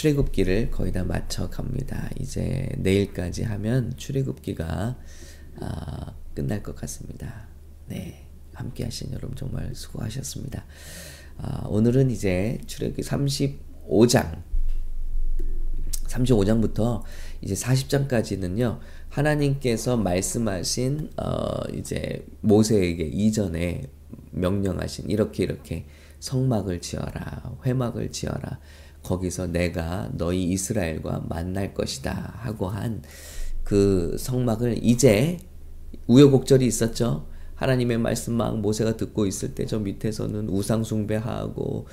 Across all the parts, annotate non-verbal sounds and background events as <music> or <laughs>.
출애굽기를 거의 다 마쳐 갑니다. 이제 내일까지 하면 출애굽기가 아, 끝날 것 같습니다. 네, 함께 하신 여러분 정말 수고하셨습니다. 아, 오늘은 이제 출애굽기 35장 35장부터 이제 40장까지는요. 하나님께서 말씀하신 어 이제 모세에게 이전에 명령하신 이렇게 이렇게 성막을 지어라. 회막을 지어라. 거기서 내가 너희 이스라엘과 만날 것이다 하고 한 그 성막을 이제 우여곡절이 있었죠. 하나님의 말씀 막 모세가 듣고 있을 때 저 밑에서는 우상 숭배하고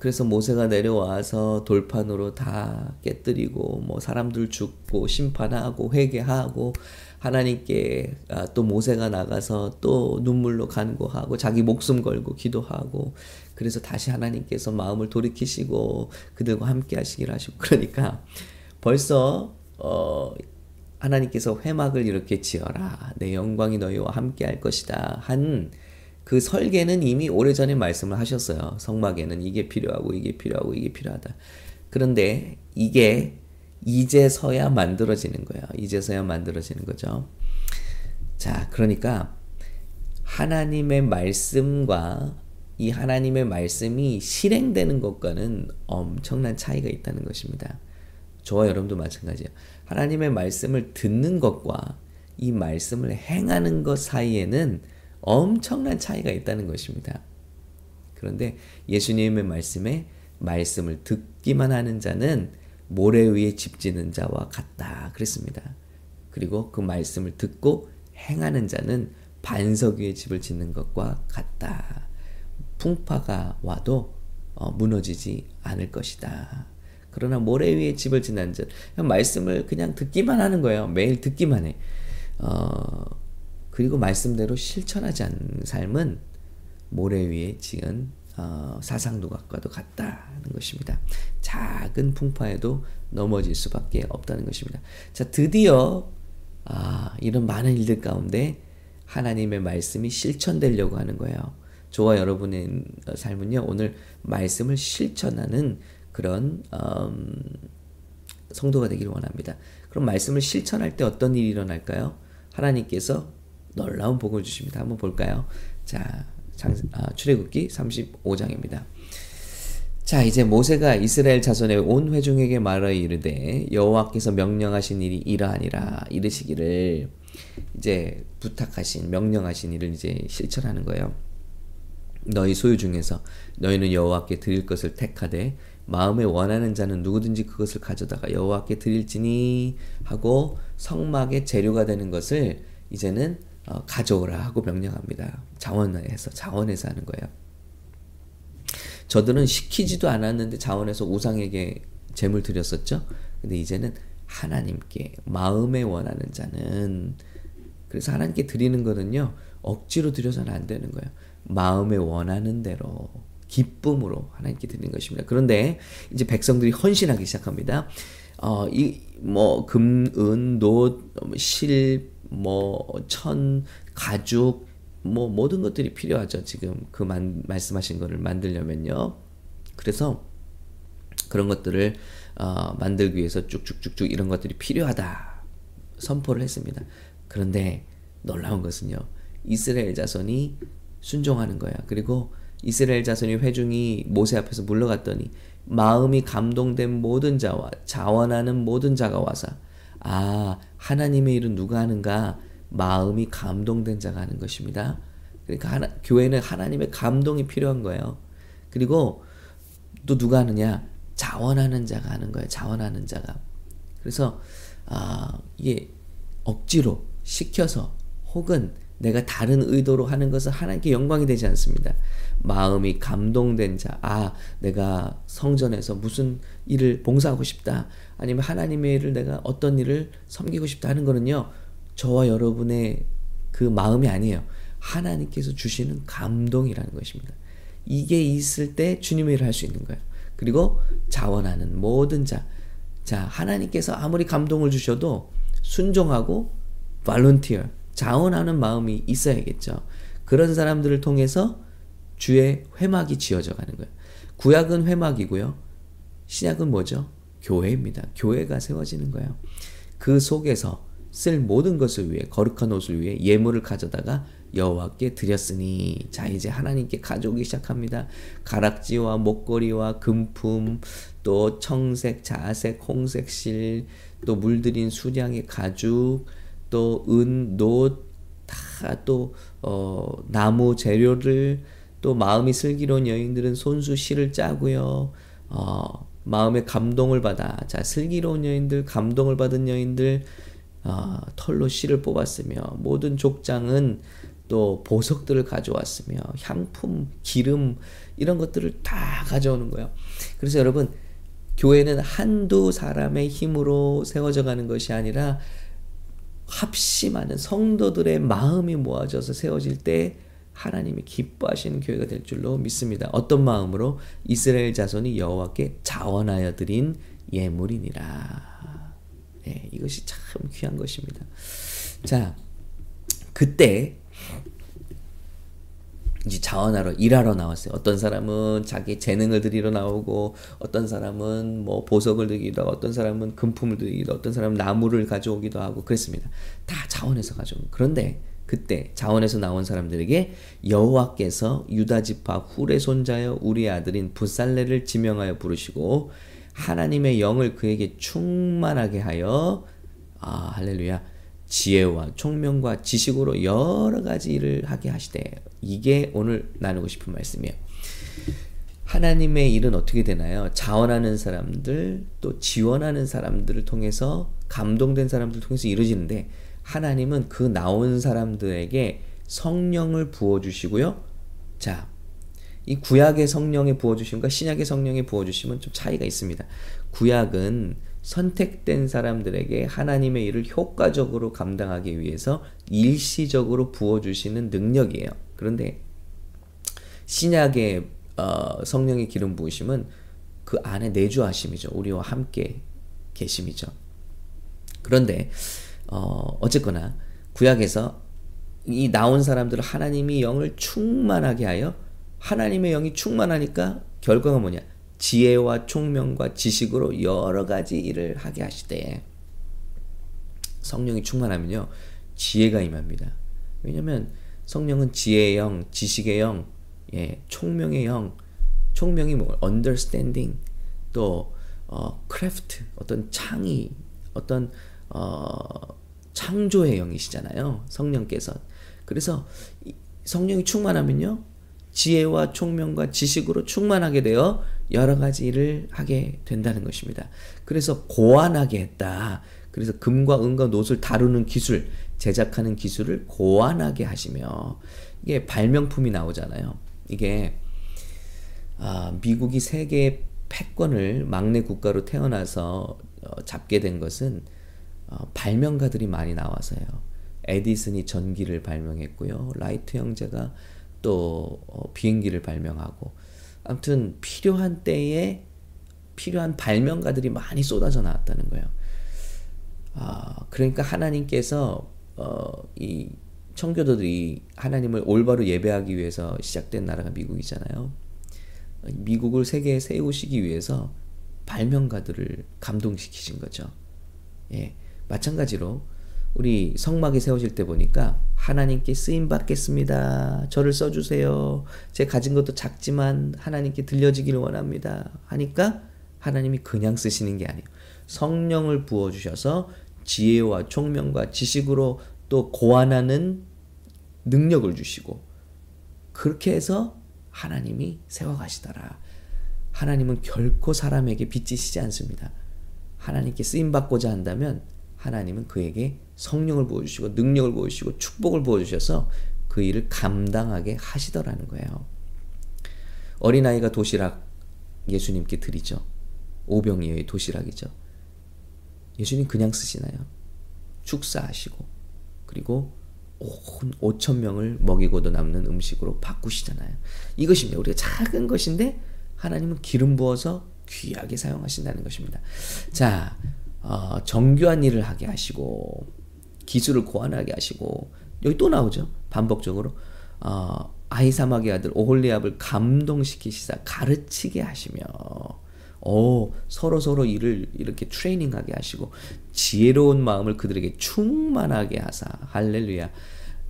그래서 모세가 내려와서 돌판으로 다 깨뜨리고 뭐 사람들 죽고 심판하고 회개하고 하나님께 아, 또 모세가 나가서 또 눈물로 간구하고 자기 목숨 걸고 기도하고 그래서 다시 하나님께서 마음을 돌이키시고 그들과 함께 하시기를 하시고 그러니까 벌써 어 하나님께서 회막을 이렇게 지어라 내 영광이 너희와 함께 할 것이다 한 그 설계는 이미 오래전에 말씀을 하셨어요. 성막에는 이게 필요하고 이게 필요하고 이게 필요하다. 그런데 이게 이제서야 만들어지는 거예요. 이제서야 만들어지는 거죠. 자, 그러니까 하나님의 말씀과 이 하나님의 말씀이 실행되는 것과는 엄청난 차이가 있다는 것입니다. 저와 여러분도 마찬가지예요. 하나님의 말씀을 듣는 것과 이 말씀을 행하는 것 사이에는 엄청난 차이가 있다는 것입니다. 그런데 예수님의 말씀에 말씀을 듣기만 하는 자는 모래 위에 집 지는 자와 같다. 그랬습니다. 그리고 그 말씀을 듣고 행하는 자는 반석 위에 집을 짓는 것과 같다. 풍파가 와도 어, 무너지지 않을 것이다. 그러나 모래 위에 집을 짓는 자, 말씀을 그냥 듣기만 하는 거예요. 매일 듣기만 해. 어, 그리고 말씀대로 실천하지 않는 삶은 모래 위에 지은 어, 사상 누각과도 같다는 것입니다. 작은 풍파에도 넘어질 수밖에 없다는 것입니다. 자, 드디어 아, 이런 많은 일들 가운데 하나님의 말씀이 실천되려고 하는 거예요. 저와 여러분의 삶은요, 오늘 말씀을 실천하는 그런 음, 성도가 되기를 원합니다. 그럼 말씀을 실천할 때 어떤 일이 일어날까요? 하나님께서 놀라운 복을 주십니다. 한번 볼까요? 자, 장, 아, 출애굽기 35장입니다. 자, 이제 모세가 이스라엘 자손의 온 회중에게 말하 이르되 여호와께서 명령하신 일이 이러하니라 이르시기를 이제 부탁하신 명령하신 일을 이제 실천하는 거예요. 너희 소유 중에서 너희는 여호와께 드릴 것을 택하되 마음에 원하는 자는 누구든지 그것을 가져다가 여호와께 드릴지니 하고 성막의 재료가 되는 것을 이제는 어, 가져오라 하고 명령합니다. 자원해서 자원해서 하는 거예요. 저들은 시키지도 않았는데 자원해서 우상에게 재물 드렸었죠. 근데 이제는 하나님께 마음에 원하는 자는 그래서 하나님께 드리는 거는요 억지로 드려서는 안 되는 거예요. 마음에 원하는 대로 기쁨으로 하나님께 드리는 것입니다. 그런데 이제 백성들이 헌신하기 시작합니다. 어, 이, 뭐, 금, 은, 노, 실, 뭐, 천, 가죽, 뭐, 모든 것들이 필요하죠. 지금 그 만, 말씀하신 거를 만들려면요. 그래서 그런 것들을, 어, 만들기 위해서 쭉쭉쭉쭉 이런 것들이 필요하다. 선포를 했습니다. 그런데 놀라운 것은요. 이스라엘 자손이 순종하는 거야. 그리고 이스라엘 자손이 회중이 모세 앞에서 물러갔더니 마음이 감동된 모든 자와 자원하는 모든 자가 와서 아, 하나님의 일은 누가 하는가? 마음이 감동된 자가 하는 것입니다. 그러니까 하나, 교회는 하나님의 감동이 필요한 거예요. 그리고 또 누가 하느냐? 자원하는 자가 하는 거예요. 자원하는 자가. 그래서 아, 이게 억지로 시켜서 혹은 내가 다른 의도로 하는 것은 하나님께 영광이 되지 않습니다. 마음이 감동된 자, 아, 내가 성전에서 무슨 일을 봉사하고 싶다. 아니면 하나님의 일을 내가 어떤 일을 섬기고 싶다 하는 거는요, 저와 여러분의 그 마음이 아니에요. 하나님께서 주시는 감동이라는 것입니다. 이게 있을 때 주님의 일을 할 수 있는 거예요. 그리고 자원하는 모든 자. 자, 하나님께서 아무리 감동을 주셔도 순종하고 발런티어, 자원하는 마음이 있어야겠죠. 그런 사람들을 통해서 주의 회막이 지어져 가는 거예요. 구약은 회막이고요. 신약은 뭐죠? 교회입니다. 교회가 세워지는 거예요. 그 속에서 쓸 모든 것을 위해 거룩한 옷을 위해 예물을 가져다가 여호와께 드렸으니 자 이제 하나님께 가져오기 시작합니다. 가락지와 목걸이와 금품 또 청색, 자색, 홍색 실, 또 물들인 수량의 가죽, 또 은, 노, 다또 어, 나무 재료를 또 마음이 슬기로운 여인들은 손수 실을 짜고요. 어, 마음의 감동을 받아 자 슬기로운 여인들, 감동을 받은 여인들 어, 털로 실을 뽑았으며 모든 족장은 또 보석들을 가져왔으며 향품, 기름 이런 것들을 다 가져오는 거예요. 그래서 여러분 교회는 한두 사람의 힘으로 세워져 가는 것이 아니라 합심하는 성도들의 마음이 모아져서 세워질 때 하나님이 기뻐하시는 교회가 될 줄로 믿습니다. 어떤 마음으로 이스라엘 자손이 여호와께 자원하여 드린 예물이니라. 네, 이것이 참 귀한 것입니다. 자, 그때 이제 자원하러 일하러 나왔어요. 어떤 사람은 자기 재능을 들이러 나오고 어떤 사람은 뭐 보석을 들기도 하고 어떤 사람은 금품을 들기도 어떤 사람은 나무를 가져오기도 하고 그랬습니다. 다 자원에서 가져온. 그런데 그때 자원에서 나온 사람들에게 여호와께서 유다 지파 훌의 손자여 우리 아들인 부살레를 지명하여 부르시고 하나님의 영을 그에게 충만하게 하여 아 할렐루야 지혜와 총명과 지식으로 여러 가지 일을 하게 하시되 이게 오늘 나누고 싶은 말씀이에요. 하나님의 일은 어떻게 되나요? 자원하는 사람들 또 지원하는 사람들을 통해서 감동된 사람들 통해서 이루어지는데 하나님은 그 나온 사람들에게 성령을 부어 주시고요. 자, 이 구약의 성령에 부어 주심과 신약의 성령에 부어 주심은 좀 차이가 있습니다. 구약은 선택된 사람들에게 하나님의 일을 효과적으로 감당하기 위해서 일시적으로 부어주시는 능력이에요. 그런데 신약의 어, 성령의 기름 부으심은 그 안에 내주하심이죠. 우리와 함께 계심이죠. 그런데 어, 어쨌거나 구약에서 이 나온 사람들을 하나님이 영을 충만하게 하여 하나님의 영이 충만하니까 결과가 뭐냐? 지혜와 총명과 지식으로 여러 가지 일을 하게 하시되 성령이 충만하면요 지혜가 임합니다. 왜냐하면 성령은 지혜의 영, 지식의 영, 예, 총명의 영, 총명이 뭐 understanding 또 어, craft 어떤 창의 어떤 어, 창조의 영이시잖아요. 성령께서 그래서 성령이 충만하면요 지혜와 총명과 지식으로 충만하게 되어 여러 가지 일을 하게 된다는 것입니다. 그래서 고안하게 했다. 그래서 금과 은과 노을 다루는 기술, 제작하는 기술을 고안하게 하시며 이게 발명품이 나오잖아요. 이게 아, 미국이 세계 패권을 막내 국가로 태어나서 어, 잡게 된 것은 어, 발명가들이 많이 나와서요. 에디슨이 전기를 발명했고요. 라이트 형제가 또 어, 비행기를 발명하고 아무튼 필요한 때에 필요한 발명가들이 많이 쏟아져 나왔다는 거예요. 아, 그러니까 하나님께서 어, 이 청교도들이 하나님을 올바로 예배하기 위해서 시작된 나라가 미국이잖아요. 미국을 세계에 세우시기 위해서 발명가들을 감동시키신 거죠. 예. 마찬가지로 우리 성막에 세우실 때 보니까 하나님께 쓰임 받겠습니다. 저를 써주세요. 제 가진 것도 작지만 하나님께 들려지기를 원합니다. 하니까 하나님이 그냥 쓰시는 게 아니에요. 성령을 부어주셔서 지혜와 총명과 지식으로 또 고안하는 능력을 주시고 그렇게 해서 하나님이 세워가시더라. 하나님은 결코 사람에게 빚지시지 않습니다. 하나님께 쓰임 받고자 한다면 하나님은 그에게 성령을 부어주시고 능력을 부어주시고 축복을 부어주셔서 그 일을 감당하게 하시더라는 거예요. 어린아이가 도시락 예수님께 드리죠. 오병이어의 도시락이죠. 예수님 그냥 쓰시나요? 축사하시고 그리고 온 5천 명을 먹이고도 남는 음식으로 바꾸시잖아요. 이것입니다. 우리가 작은 것인데 하나님은 기름 부어서 귀하게 사용하신다는 것입니다. 자, 어, 정교한 일을 하게 하시고 기술을 고안하게 하시고 여기 또 나오죠. 반복적으로 어, 아이사막의 아들 오홀리압을 감동시키시사 가르치게 하시며 어, 서로 서로 일을 이렇게 트레이닝하게 하시고 지혜로운 마음을 그들에게 충만하게 하사 할렐루야.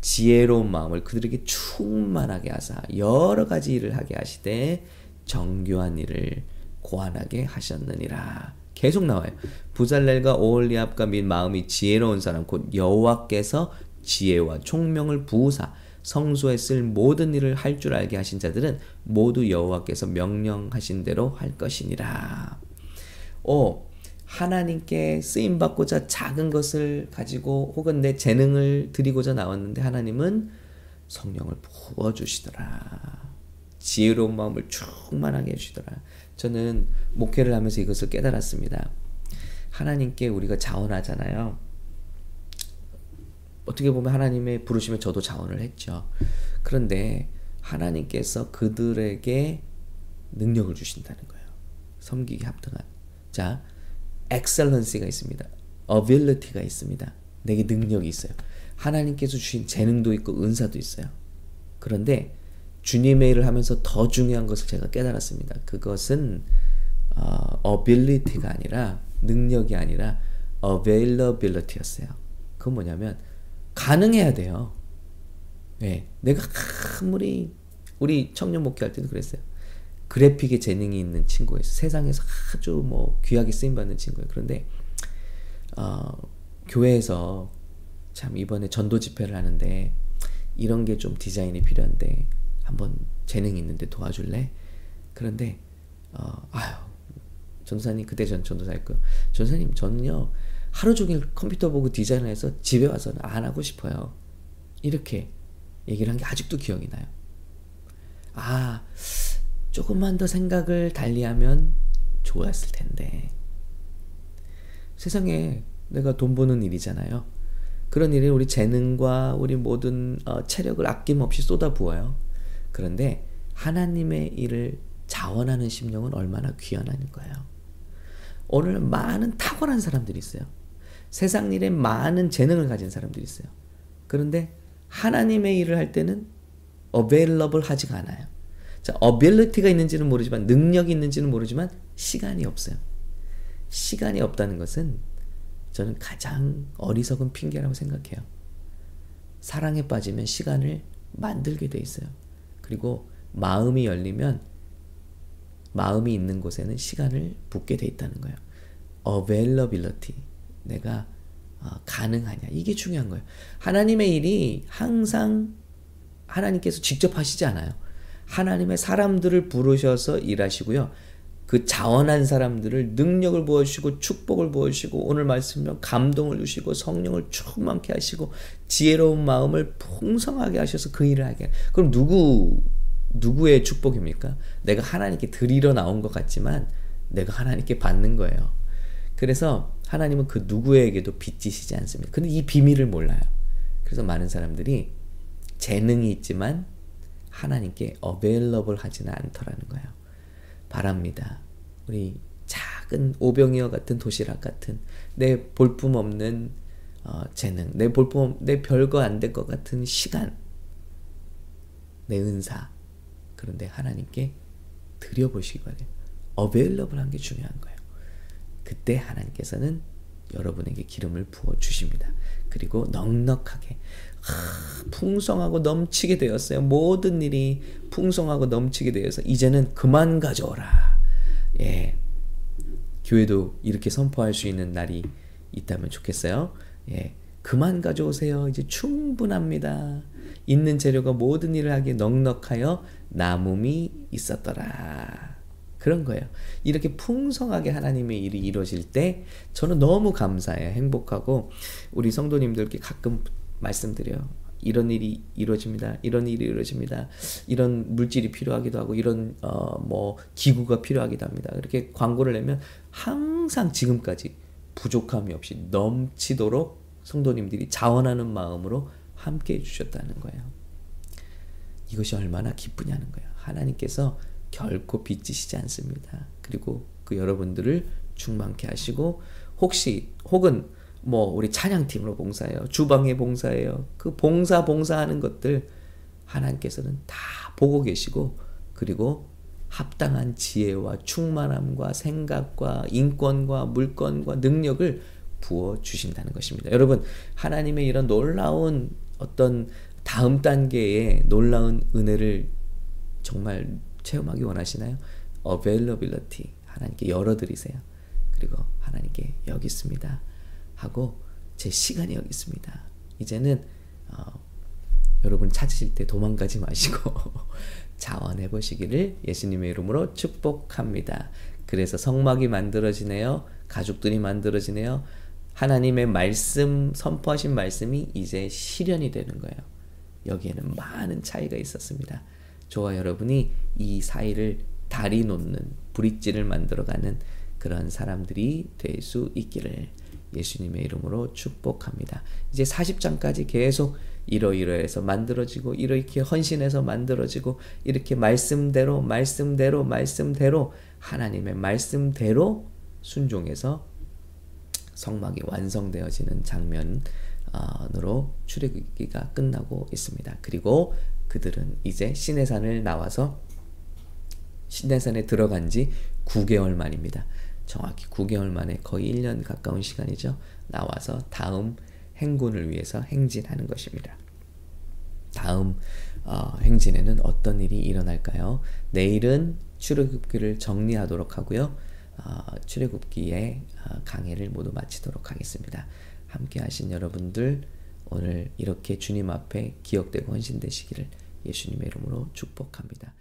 지혜로운 마음을 그들에게 충만하게 하사 여러 가지 일을 하게 하시되 정교한 일을 고안하게 하셨느니라. 계속 나와요. 부잘렐과 오홀리압과 및 마음이 지혜로운 사람 곧 여호와께서 지혜와 총명을 부으사 성소에 쓸 모든 일을 할 줄 알게 하신 자들은 모두 여호와께서 명령하신 대로 할 것이니라. 오, 하나님께 쓰임 받고자 작은 것을 가지고 혹은 내 재능을 드리고자 나왔는데 하나님은 성령을 부어 주시더라. 지혜로운 마음을 충만하게 해 주시더라. 저는 목회를 하면서 이것을 깨달았습니다. 하나님께 우리가 자원하잖아요. 어떻게 보면 하나님의 부르심에 저도 자원을 했죠. 그런데 하나님께서 그들에게 능력을 주신다는 거예요. 섬기기 합당한. 자, excellency가 있습니다. ability가 있습니다. 내게 능력이 있어요. 하나님께서 주신 재능도 있고 은사도 있어요. 그런데 주님의 일을 하면서 더 중요한 것을 제가 깨달았습니다. 그것은 어, ability가 아니라 능력이 아니라 availability였어요. 그건 뭐냐면 가능해야 돼요. 네, 내가 아무리 우리 청년 목회할 때도 그랬어요. 그래픽에 재능이 있는 친구예요. 세상에서 아주 뭐 귀하게 쓰임 받는 친구예요. 그런데 어, 교회에서 참 이번에 전도 집회를 하는데 이런 게 좀 디자인이 필요한데 한번 재능 있는데 도와줄래? 그런데 어, 아유 전사님 그때 전 전도사였고 전사님 저는요 하루 종일 컴퓨터 보고 디자인해서 집에 와서는 안 하고 싶어요. 이렇게 얘기를 한 게 아직도 기억이 나요. 아, 조금만 더 생각을 달리하면 좋았을 텐데. 세상에 내가 돈 버는 일이잖아요. 그런 일에 우리 재능과 우리 모든 어, 체력을 아낌없이 쏟아부어요. 그런데 하나님의 일을 자원하는 심령은 얼마나 귀한 거예요. 오늘 많은 탁월한 사람들이 있어요. 세상 일에 많은 재능을 가진 사람들이 있어요. 그런데 하나님의 일을 할 때는 available 하지가 않아요. 자, ability가 있는지는 모르지만 능력이 있는지는 모르지만 시간이 없어요. 시간이 없다는 것은 저는 가장 어리석은 핑계라고 생각해요. 사랑에 빠지면 시간을 만들게 돼 있어요. 그리고 마음이 열리면 마음이 있는 곳에는 시간을 붓게 돼 있다는 거예요. availability. 내가 어, 가능하냐. 이게 중요한 거예요. 하나님의 일이 항상 하나님께서 직접 하시지 않아요. 하나님의 사람들을 부르셔서 일하시고요. 그 자원한 사람들을 능력을 부어주시고 축복을 부어주시고 오늘 말씀처럼 감동을 주시고 성령을 충만케 하시고 지혜로운 마음을 풍성하게 하셔서 그 일을 하게. 그럼 누구 누구의 축복입니까? 내가 하나님께 드리러 나온 것 같지만 내가 하나님께 받는 거예요. 그래서 하나님은 그 누구에게도 빚지시지 않습니다. 근데 이 비밀을 몰라요. 그래서 많은 사람들이 재능이 있지만 하나님께 어베일러블 하지는 않더라는 거예요. 바랍니다. 우리 작은 오병이어 같은 도시락 같은 내 볼품 없는 어, 재능, 내 볼품 내 별거 안 될 것 같은 시간, 내 은사. 그런데 하나님께 드려보시기 바래요. 어베일러블 한 게 중요한 거예요. 그때 하나님께서는 여러분에게 기름을 부어 주십니다. 그리고 넉넉하게 하, 풍성하고 넘치게 되었어요. 모든 일이 풍성하고 넘치게 되어서 이제는 그만 가져오라. 예. 교회도 이렇게 선포할 수 있는 날이 있다면 좋겠어요. 예. 그만 가져오세요. 이제 충분합니다. 있는 재료가 모든 일을 하기에 넉넉하여 남음이 있었더라. 그런 거예요. 이렇게 풍성하게 하나님의 일이 이루어질 때 저는 너무 감사해요. 행복하고 우리 성도님들께 가끔 말씀드려요. 이런 일이 이루어집니다. 이런 일이 이루어집니다. 이런 물질이 필요하기도 하고 이런 어 뭐 기구가 필요하기도 합니다. 이렇게 광고를 내면 항상 지금까지 부족함이 없이 넘치도록 성도님들이 자원하는 마음으로 함께 해 주셨다는 거예요. 이것이 얼마나 기쁘냐는 거예요. 하나님께서 결코 빚지시지 않습니다. 그리고 그 여러분들을 충만케 하시고 혹시 혹은 뭐 우리 찬양팀으로 봉사해요. 주방에 봉사해요. 그 봉사 봉사하는 것들 하나님께서는 다 보고 계시고 그리고 합당한 지혜와 충만함과 생각과 인권과 물건과 능력을 부어 주신다는 것입니다. 여러분, 하나님의 이런 놀라운 어떤 다음 단계의 놀라운 은혜를 정말 체험하기 원하시나요? availability 하나님께 열어드리세요. 그리고 하나님께 여기 있습니다. 하고 제 시간이 여기 있습니다. 이제는 어, 여러분 찾으실 때 도망가지 마시고 <laughs> 자원해 보시기를 예수님의 이름으로 축복합니다. 그래서 성막이 만들어지네요. 가족들이 만들어지네요. 하나님의 말씀 선포하신 말씀이 이제 실현이 되는 거예요. 여기에는 많은 차이가 있었습니다. 저와 여러분이 이 사이를 다리 놓는 브릿지를 만들어가는 그런 사람들이 될 수 있기를 예수님의 이름으로 축복합니다. 이제 40장까지 계속 이러이러해서 만들어지고 이렇게 헌신해서 만들어지고 이렇게 말씀대로 말씀대로 말씀대로 하나님의 말씀대로 순종해서 성막이 완성되어지는 장면으로 출애굽기가 끝나고 있습니다. 그리고 그들은 이제 시내산을 나와서 시내산에 들어간 지 9개월 만입니다. 정확히 9개월 만에 거의 1년 가까운 시간이죠. 나와서 다음 행군을 위해서 행진하는 것입니다. 다음 어, 행진에는 어떤 일이 일어날까요? 내일은 출애굽기를 정리하도록 하고요. 어, 출애굽기의 어, 강해를 모두 마치도록 하겠습니다. 함께 하신 여러분들 오늘 이렇게 주님 앞에 기억되고 헌신되시기를 예수님의 이름으로 축복합니다.